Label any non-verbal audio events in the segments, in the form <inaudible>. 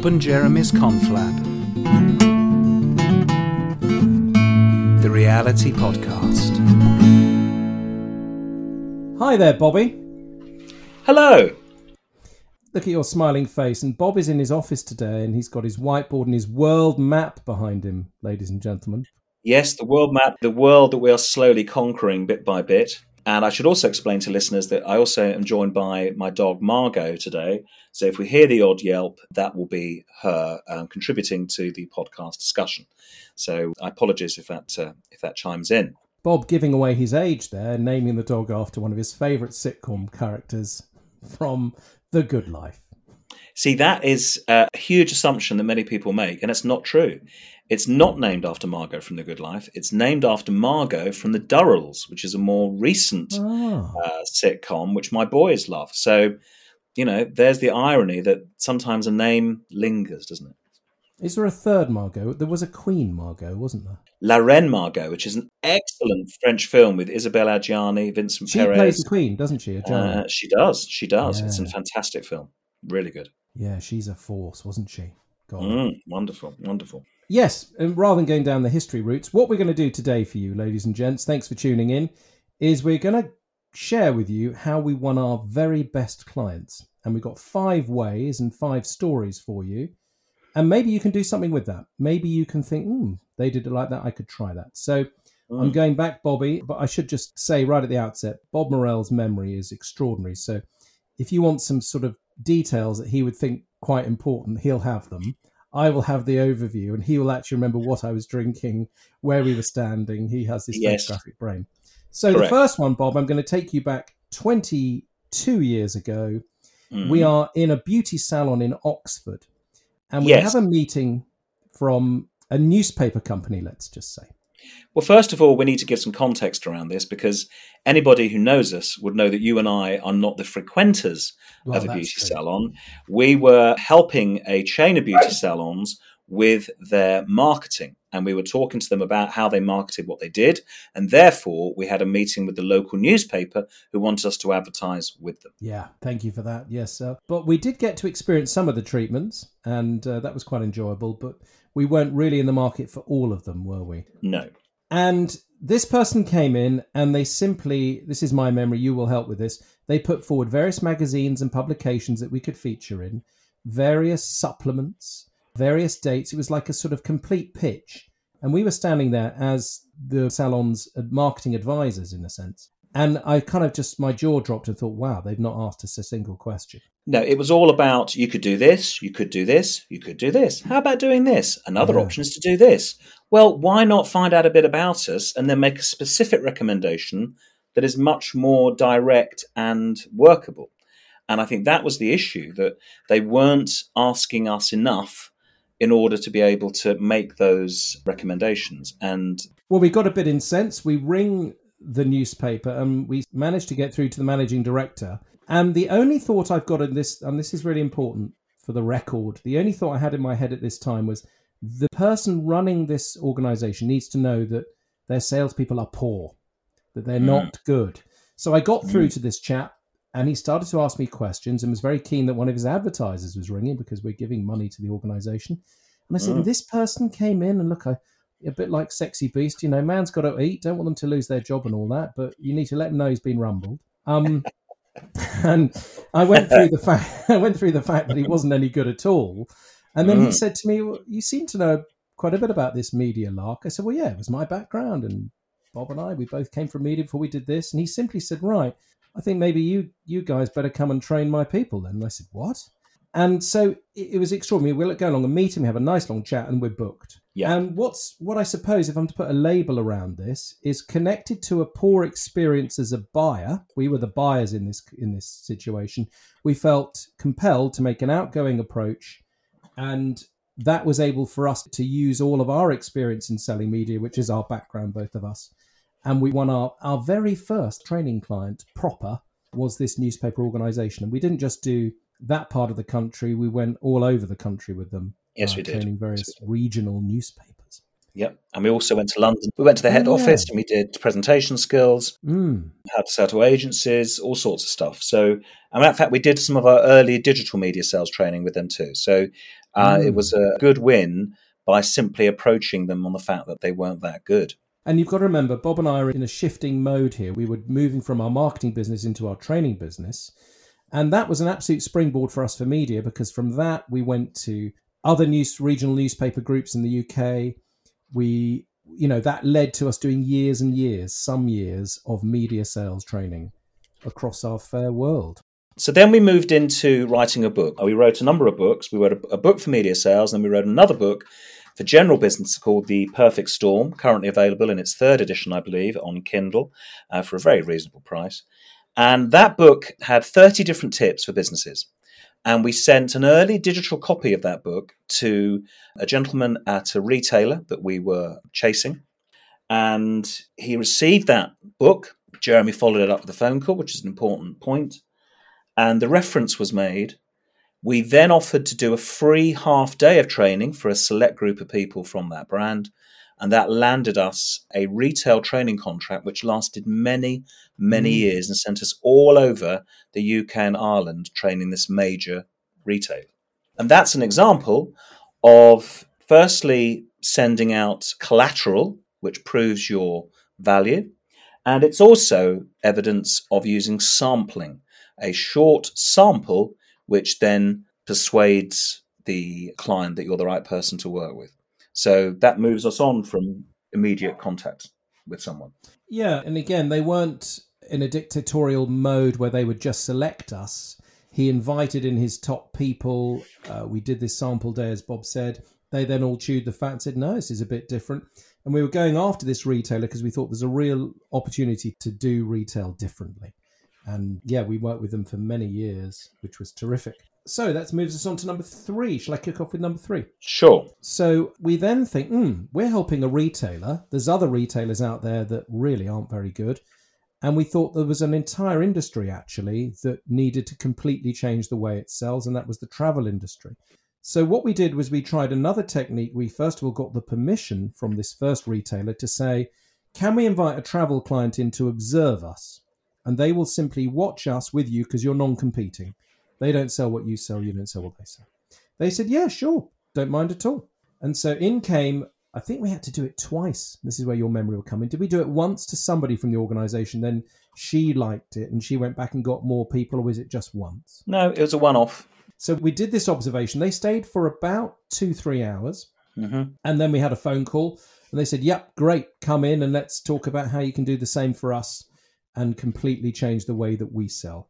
Bob and Jeremy's Conflab. The reality podcast. Hi there, Bobby. Hello. Look at your smiling face. And Bob is in his office today and he's got his whiteboard and his world map behind him, ladies and gentlemen. Yes, the world map, the world that we are slowly conquering bit by bit. And I should also explain to listeners that I also am joined by my dog Margot today. So if we hear the odd yelp, that will be her um, contributing to the podcast discussion. So I apologise if that uh, if that chimes in. Bob giving away his age there, naming the dog after one of his favourite sitcom characters from The Good Life. See, that is a huge assumption that many people make, and it's not true. It's not named after Margot from The Good Life. It's named after Margot from The Durrells, which is a more recent Ah. uh, sitcom, which my boys love. So, you know, there's the irony that sometimes a name lingers, doesn't it? Is there a third Margot? There was a Queen Margot, wasn't there? La Reine Margot, which is an excellent French film with Isabelle Adjani, Vincent She Perez. plays the Queen, doesn't she? Uh, she does. She does. It's a fantastic film. Really good. yeah, she's a force, wasn't she? God. Mm, wonderful. Wonderful. Yes, and rather than going down the history routes, what we're going to do today for you, ladies and gents, thanks for tuning in, is we're going to share with you how we won our very best clients. And we've got five ways and five stories for you. And maybe you can do something with that. Maybe you can think, hmm, they did it like that. I could try that. So I'm Mm. going back, Bobby, but I should just say right at the outset Bob Morell's memory is extraordinary. So if you want some sort of details that he would think quite important, he'll have them. I will have the overview and he will actually remember what I was drinking, where we were standing. He has this Yes. photographic brain. So Correct. the first one, Bob, I'm going to take you back 22 years ago. Mm. We are in a beauty salon in Oxford and we Yes. have a meeting from a newspaper company, let's just say. Well, first of all, we need to give some context around this because anybody who knows us would know that you and I are not the frequenters Well, of a beauty true. salon. We were helping a chain of beauty salons with their marketing, and we were talking to them about how they marketed what they did. And therefore, we had a meeting with the local newspaper who wanted us to advertise with them. Yeah, thank you for that. Yes, uh, but we did get to experience some of the treatments, and uh, that was quite enjoyable. But we weren't really in the market for all of them, were we? No. And this person came in, and they simply, this is my memory, you will help with this. They put forward various magazines and publications that we could feature in, various supplements, various dates. It was like a sort of complete pitch. And we were standing there as the salon's marketing advisors, in a sense. And I kind of just, my jaw dropped and thought, wow, they've not asked us a single question. No, it was all about you could do this, you could do this, you could do this. How about doing this? Another Yeah. option is to do this. Well, why not find out a bit about us and then make a specific recommendation that is much more direct and workable? And I think that was the issue that they weren't asking us enough in order to be able to make those recommendations. And Well, we got a bit incensed. We ring the newspaper and we managed to get through to the managing director. And the only thought I've got in this, and this is really important for the record, the only thought I had in my head at this time was the person running this organization needs to know that their salespeople are poor, that they're not good. So I got through to this chap and he started to ask me questions and was very keen that one of his advertisers was ringing because we're giving money to the organization. And I said, Mm. This person came in and look, I, a bit like Sexy Beast, you know, man's got to eat. Don't want them to lose their job and all that, but you need to let them know he's been rumbled. Um, <laughs> and I went through the fact <laughs> I went through the fact that he wasn't any good at all. And then he Mm. said to me, well, "You seem to know quite a bit about this media lark." I said, "Well, yeah, it was my background, and Bob and I, we both came from media before we did this." And he simply said, "Right, I think maybe you you guys better come and train my people." Then and I said, "What?" And so it, it was extraordinary. We'll go along and meet him, We have a nice long chat, and we're booked. Yeah. And what's what I suppose, if I'm to put a label around this, is connected to a poor experience as a buyer. We were the buyers in this in this situation. We felt compelled to make an outgoing approach, and that was able for us to use all of our experience in selling media, which is our background, both of us. And we won our our very first training client proper was this newspaper organization, and we didn't just do that part of the country. We went all over the country with them. Yes, uh, we did. Training various regional newspapers. Yep. And we also went to London. We went to the head Oh, yeah. office and we did presentation skills, Mm. how to sell to agencies, all sorts of stuff. So, and in fact, we did some of our early digital media sales training with them too. So, Uh, It Mm. was a good win by simply approaching them on the fact that they weren't that good. And you've got to remember, Bob and I are in a shifting mode here. We were moving from our marketing business into our training business. And that was an absolute springboard for us for media because from that we went to other news regional newspaper groups in the UK. We you know, that led to us doing years and years, some years of media sales training across our fair world. So then we moved into writing a book. We wrote a number of books. We wrote a, book for media sales, and then we wrote another book for general business called The Perfect Storm, currently available in its third edition, I believe, on Kindle uh, for a very reasonable price. And that book had 30 different tips for businesses. And we sent an early digital copy of that book to a gentleman at a retailer that we were chasing. And he received that book. Jeremy followed it up with a phone call, which is an important point. And the reference was made. We then offered to do a free half day of training for a select group of people from that brand. And that landed us a retail training contract, which lasted many, many Mm. years and sent us all over the UK and Ireland training this major retailer. And that's an example of firstly sending out collateral, which proves your value. And it's also evidence of using sampling, a short sample, which then persuades the client that you're the right person to work with. So that moves us on from immediate contact with someone. Yeah, and again, they weren't in a dictatorial mode where they would just select us. He invited in his top people. Uh, we did this sample day, as Bob said. They then all chewed the fat and said, no, this is a bit different. And we were going after this retailer because we thought there's a real opportunity to do retail differently. And yeah, we worked with them for many years, which was terrific. So that moves us on to number three. Shall I kick off with number three? Sure. So we then think, hmm, we're helping a retailer. There's other retailers out there that really aren't very good. And we thought there was an entire industry actually that needed to completely change the way it sells, and that was the travel industry. So what we did was we tried another technique. We first of all got the permission from this first retailer to say, can we invite a travel client in to observe us? And they will simply watch us with you because you're non competing. They don't sell what you sell, you don't sell what they sell. They said, yeah, sure, don't mind at all. And so in came, I think we had to do it twice. This is where your memory will come in. Did we do it once to somebody from the organization? Then she liked it and she went back and got more people, or was it just once? No, it was a one off. So we did this observation. They stayed for about two, three hours. hmm And then we had a phone call and they said, Yep, great, come in and let's talk about how you can do the same for us and completely change the way that we sell.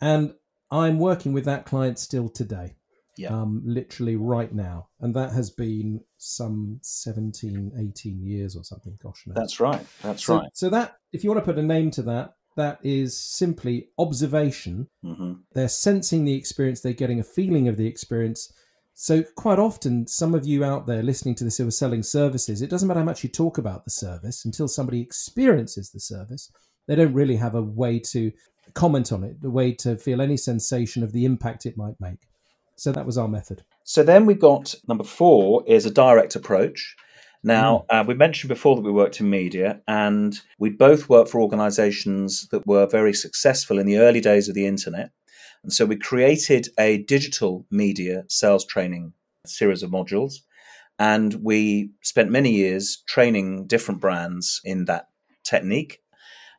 And I'm working with that client still today. Yeah. Um, literally right now. And that has been some 17, 18 years or something. Gosh, no. That's right. That's so, right. so that, if you want to put a name to that, that is simply observation hmm they're sensing the experience they're getting a feeling of the experience so quite often some of you out there listening to this who are selling services it doesn't matter how much you talk about the service until somebody experiences the service they don't really have a way to comment on it the way to feel any sensation of the impact it might make so that was our method So then we got number four is a direct approach. Now, uh, we mentioned before that we worked in media, and we both worked for organizations that were very successful in the early days of the internet. And so we created a digital media sales training series of modules. And we spent many years training different brands in that technique.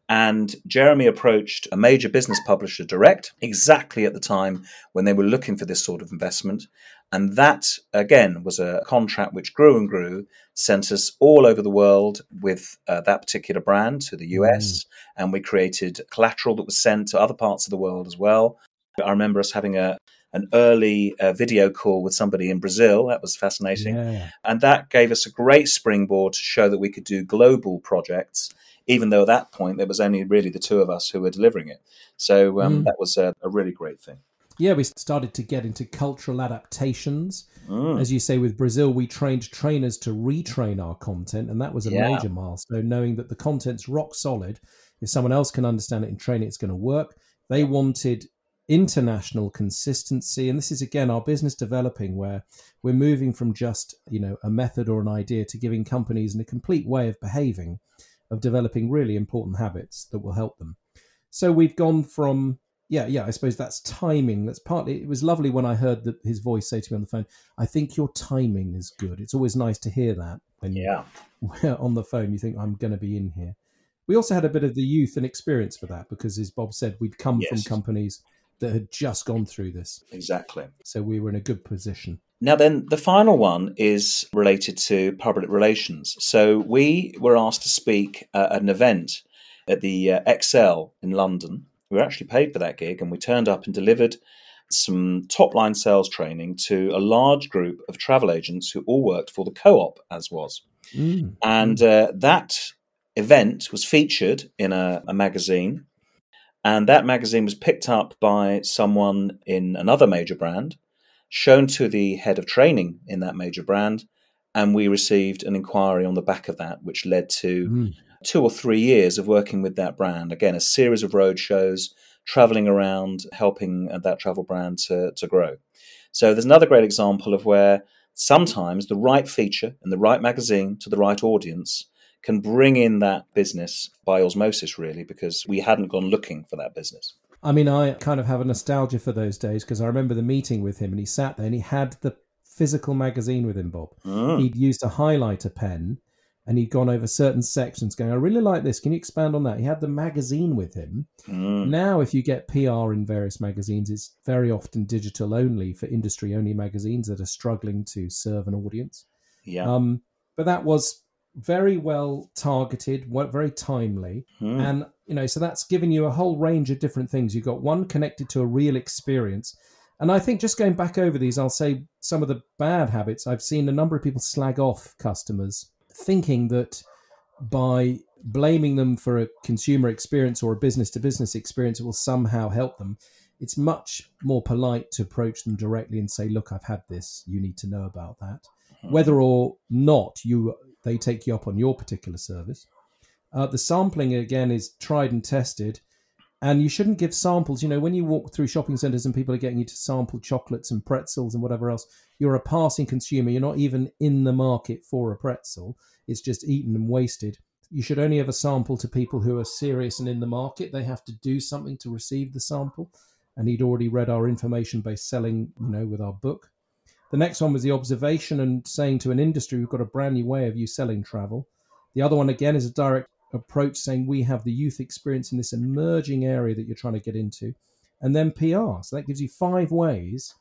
And Jeremy approached a major business publisher direct exactly at the time when they were looking for this sort of investment. And that, again, was a contract which grew and grew, sent us all over the world with uh, that particular brand to the US. And we created collateral that was sent to other parts of the world as well. I remember us having a an early uh, video call with somebody in Brazil. That was fascinating. yeah And that gave us a great springboard to show that we could do global projects, even though at that point there was only really the two of us who were delivering it. So um, Mm. that was a, a really great thing. yeah we started to get into cultural adaptations Mm. as you say with brazil we trained trainers to retrain our content and that was a Yeah. major milestone knowing that the content's rock solid if someone else can understand it and train it it's going to work they wanted international consistency and this is again our business developing where we're moving from just you know a method or an idea to giving companies a complete way of behaving of developing really important habits that will help them so we've gone from yeah, yeah. I suppose that's timing. That's partly. It was lovely when I heard the, his voice say to me on the phone, "I think your timing is good." It's always nice to hear that when Yeah. you're <laughs> on the phone. You think I'm going to be in here. We also had a bit of the youth and experience for that because, as Bob said, we'd come from companies that had just gone through this, Exactly. so we were in a good position. Now, then, the final one is related to public relations. So, we were asked to speak at an event at the uh, ExCeL in London. We were actually paid for that gig, and we turned up and delivered some top line sales training to a large group of travel agents who all worked for the co op, as was. Mm. And uh, that event was featured in a, a magazine. And that magazine was picked up by someone in another major brand, shown to the head of training in that major brand. And we received an inquiry on the back of that, which led to Mm. two or three years of working with that brand. Again, a series of road shows, traveling around, helping uh, that travel brand to, to grow. So there's another great example of where sometimes the right feature and the right magazine to the right audience can bring in that business by osmosis, really, because we hadn't gone looking for that business. I mean, I kind of have a nostalgia for those days because I remember the meeting with him and he sat there and he had the physical magazine with him, Bob. Mm. He'd used a highlighter pen and he'd gone over certain sections going, I really like this. Can you expand on that? He had the magazine with him. Mm. Now, if you get PR in various magazines, it's very often digital only for industry only magazines that are struggling to serve an audience. Yeah. Um, but that was very well targeted, very timely. Mm. And, you know, so that's given you a whole range of different things. You've got one connected to a real experience. And I think just going back over these, I'll say some of the bad habits. I've seen a number of people slag off customers thinking that by blaming them for a consumer experience or a business to business experience, it will somehow help them. It's much more polite to approach them directly and say, "Look, I've had this. You need to know about that." Whether or not you they take you up on your particular service, uh, the sampling again is tried and tested, and you shouldn't give samples. You know, when you walk through shopping centres and people are getting you to sample chocolates and pretzels and whatever else, you're a passing consumer. You're not even in the market for a pretzel. It's just eaten and wasted. You should only ever sample to people who are serious and in the market. They have to do something to receive the sample. And he'd already read our information based selling, you know, with our book. The next one was the observation and saying to an industry, we've got a brand new way of you selling travel. The other one, again, is a direct approach saying we have the youth experience in this emerging area that you're trying to get into. And then PR. So that gives you five ways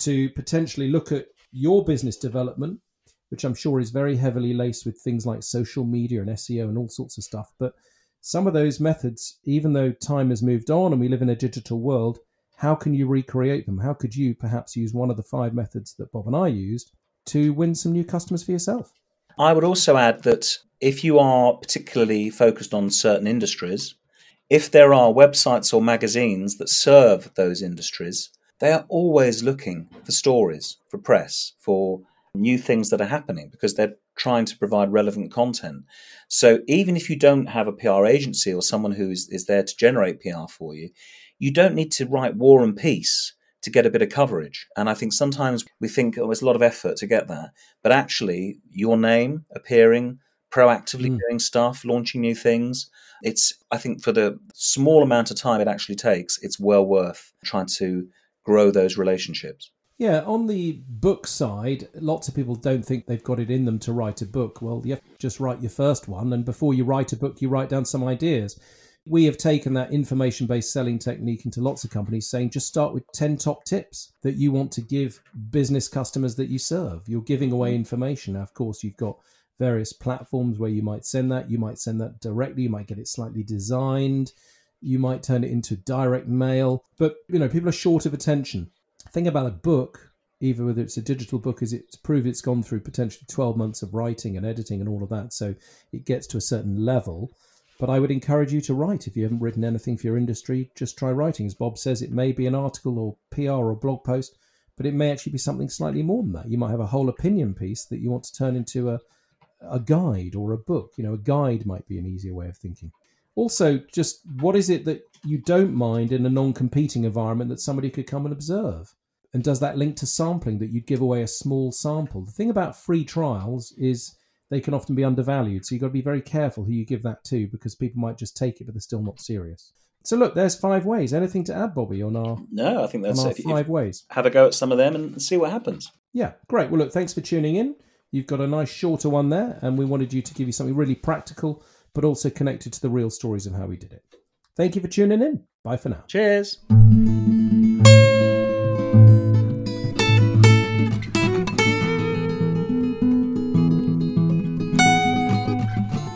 to potentially look at your business development, which I'm sure is very heavily laced with things like social media and SEO and all sorts of stuff. But some of those methods, even though time has moved on and we live in a digital world, how can you recreate them? How could you perhaps use one of the five methods that Bob and I used to win some new customers for yourself? I would also add that if you are particularly focused on certain industries, if there are websites or magazines that serve those industries, they are always looking for stories, for press, for new things that are happening because they're trying to provide relevant content. So even if you don't have a PR agency or someone who is, is there to generate PR for you, you don't need to write war and peace to get a bit of coverage. And I think sometimes we think, oh, it's a lot of effort to get that. But actually, your name appearing, proactively Mm. doing stuff, launching new things, it's, I think, for the small amount of time it actually takes, it's well worth trying to grow those relationships. Yeah, on the book side, lots of people don't think they've got it in them to write a book. Well, you have to just write your first one, and before you write a book, you write down some ideas. We have taken that information based selling technique into lots of companies, saying just start with 10 top tips that you want to give business customers that you serve. You're giving away information. Now, of course, you've got various platforms where you might send that. You might send that directly, you might get it slightly designed, you might turn it into direct mail. But, you know, people are short of attention thing about a book, either whether it's a digital book, is it's proved it's gone through potentially 12 months of writing and editing and all of that. So it gets to a certain level. But I would encourage you to write. If you haven't written anything for your industry, just try writing. As Bob says, it may be an article or PR or blog post, but it may actually be something slightly more than that. You might have a whole opinion piece that you want to turn into a, a guide or a book. You know, a guide might be an easier way of thinking. Also, just what is it that you don't mind in a non competing environment that somebody could come and observe? And does that link to sampling that you'd give away a small sample? The thing about free trials is they can often be undervalued. So you've got to be very careful who you give that to because people might just take it, but they're still not serious. So look, there's five ways. Anything to add, Bobby, on our, No, I think that's it. Five ways? Have a go at some of them and see what happens. Yeah, great. Well, look, thanks for tuning in. You've got a nice shorter one there, and we wanted you to give you something really practical, but also connected to the real stories of how we did it. Thank you for tuning in. Bye for now. Cheers.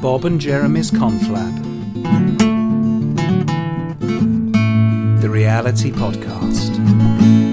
Bob and Jeremy's Conflab. The Reality Podcast.